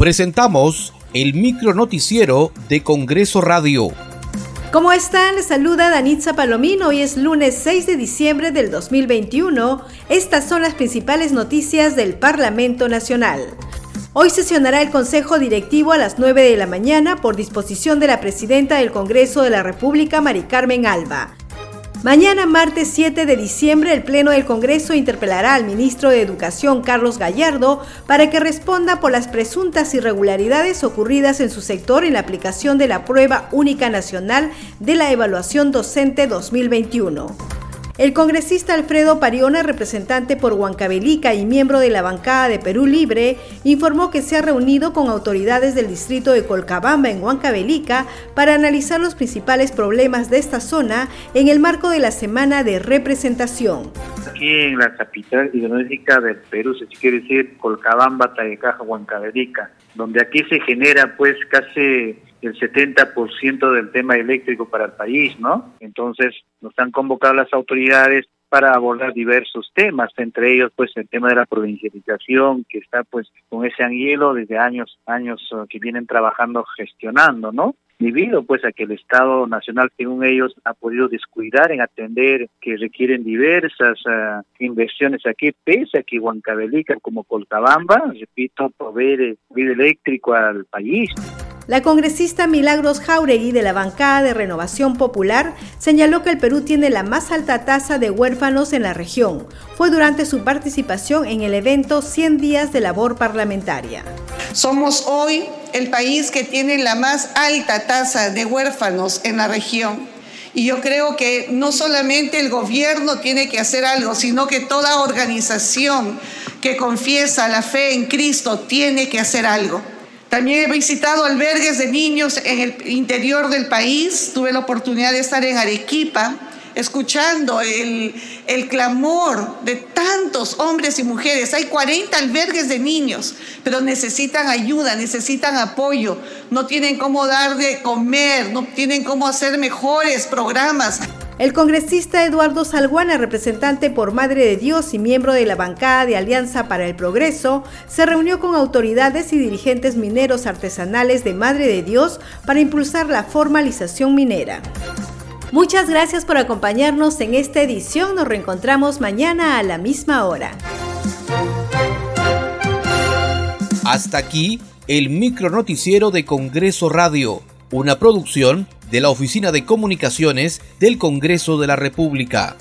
Presentamos el micro noticiero de Congreso Radio. ¿Cómo están? Les saluda Danitza Palomino. Hoy es lunes 6 de diciembre del 2021. Estas son las principales noticias del Parlamento Nacional. Hoy sesionará el Consejo Directivo a las 9 de la mañana por disposición de la presidenta del Congreso de la República, Mari Carmen Alba. Mañana, martes 7 de diciembre, el Pleno del Congreso interpelará al ministro de Educación, Carlos Gallardo, para que responda por las presuntas irregularidades ocurridas en su sector en la aplicación de la Prueba Única Nacional de la Evaluación Docente 2021. El congresista Alfredo Pariona, representante por Huancavelica y miembro de la bancada de Perú Libre, informó que se ha reunido con autoridades del distrito de Colcabamba en Huancavelica para analizar los principales problemas de esta zona en el marco de la semana de representación. Aquí en la capital ideológica del Perú, se quiere decir Colcabamba, Tayecaja, Huancavelica, donde aquí se genera pues casi el 70% del tema eléctrico para el país, ¿no? Entonces nos han convocado las autoridades para abordar diversos temas, entre ellos pues el tema de la provincialización que está pues con ese anhelo desde años, años uh, que vienen trabajando, gestionando, ¿no? debido pues a que el Estado Nacional, según ellos, ha podido descuidar en atender que requieren diversas uh, inversiones aquí, pese a que Huancavelica como Colcabamba, repito, provee vida eléctrico al país. La congresista Milagros Jauregui de la bancada de Renovación Popular señaló que el Perú tiene la más alta tasa de huérfanos en la región. Fue durante su participación en el evento 100 días de labor parlamentaria. Somos hoy el país que tiene la más alta tasa de huérfanos en la región. Y yo creo que no solamente el gobierno tiene que hacer algo, sino que toda organización que confiesa la fe en Cristo tiene que hacer algo. También he visitado albergues de niños en el interior del país. Tuve la oportunidad de estar en Arequipa, escuchando el, clamor de tantos hombres y mujeres. Hay 40 albergues de niños, pero necesitan ayuda, necesitan apoyo. No tienen cómo dar de comer, no tienen cómo hacer mejores programas. El congresista Eduardo Salguana, representante por Madre de Dios y miembro de la bancada de Alianza para el Progreso, se reunió con autoridades y dirigentes mineros artesanales de Madre de Dios para impulsar la formalización minera. Muchas gracias por acompañarnos en esta edición. Nos reencontramos mañana a la misma hora. Hasta aquí el micro noticiero de Congreso Radio, una producción de la Oficina de Comunicaciones del Congreso de la República.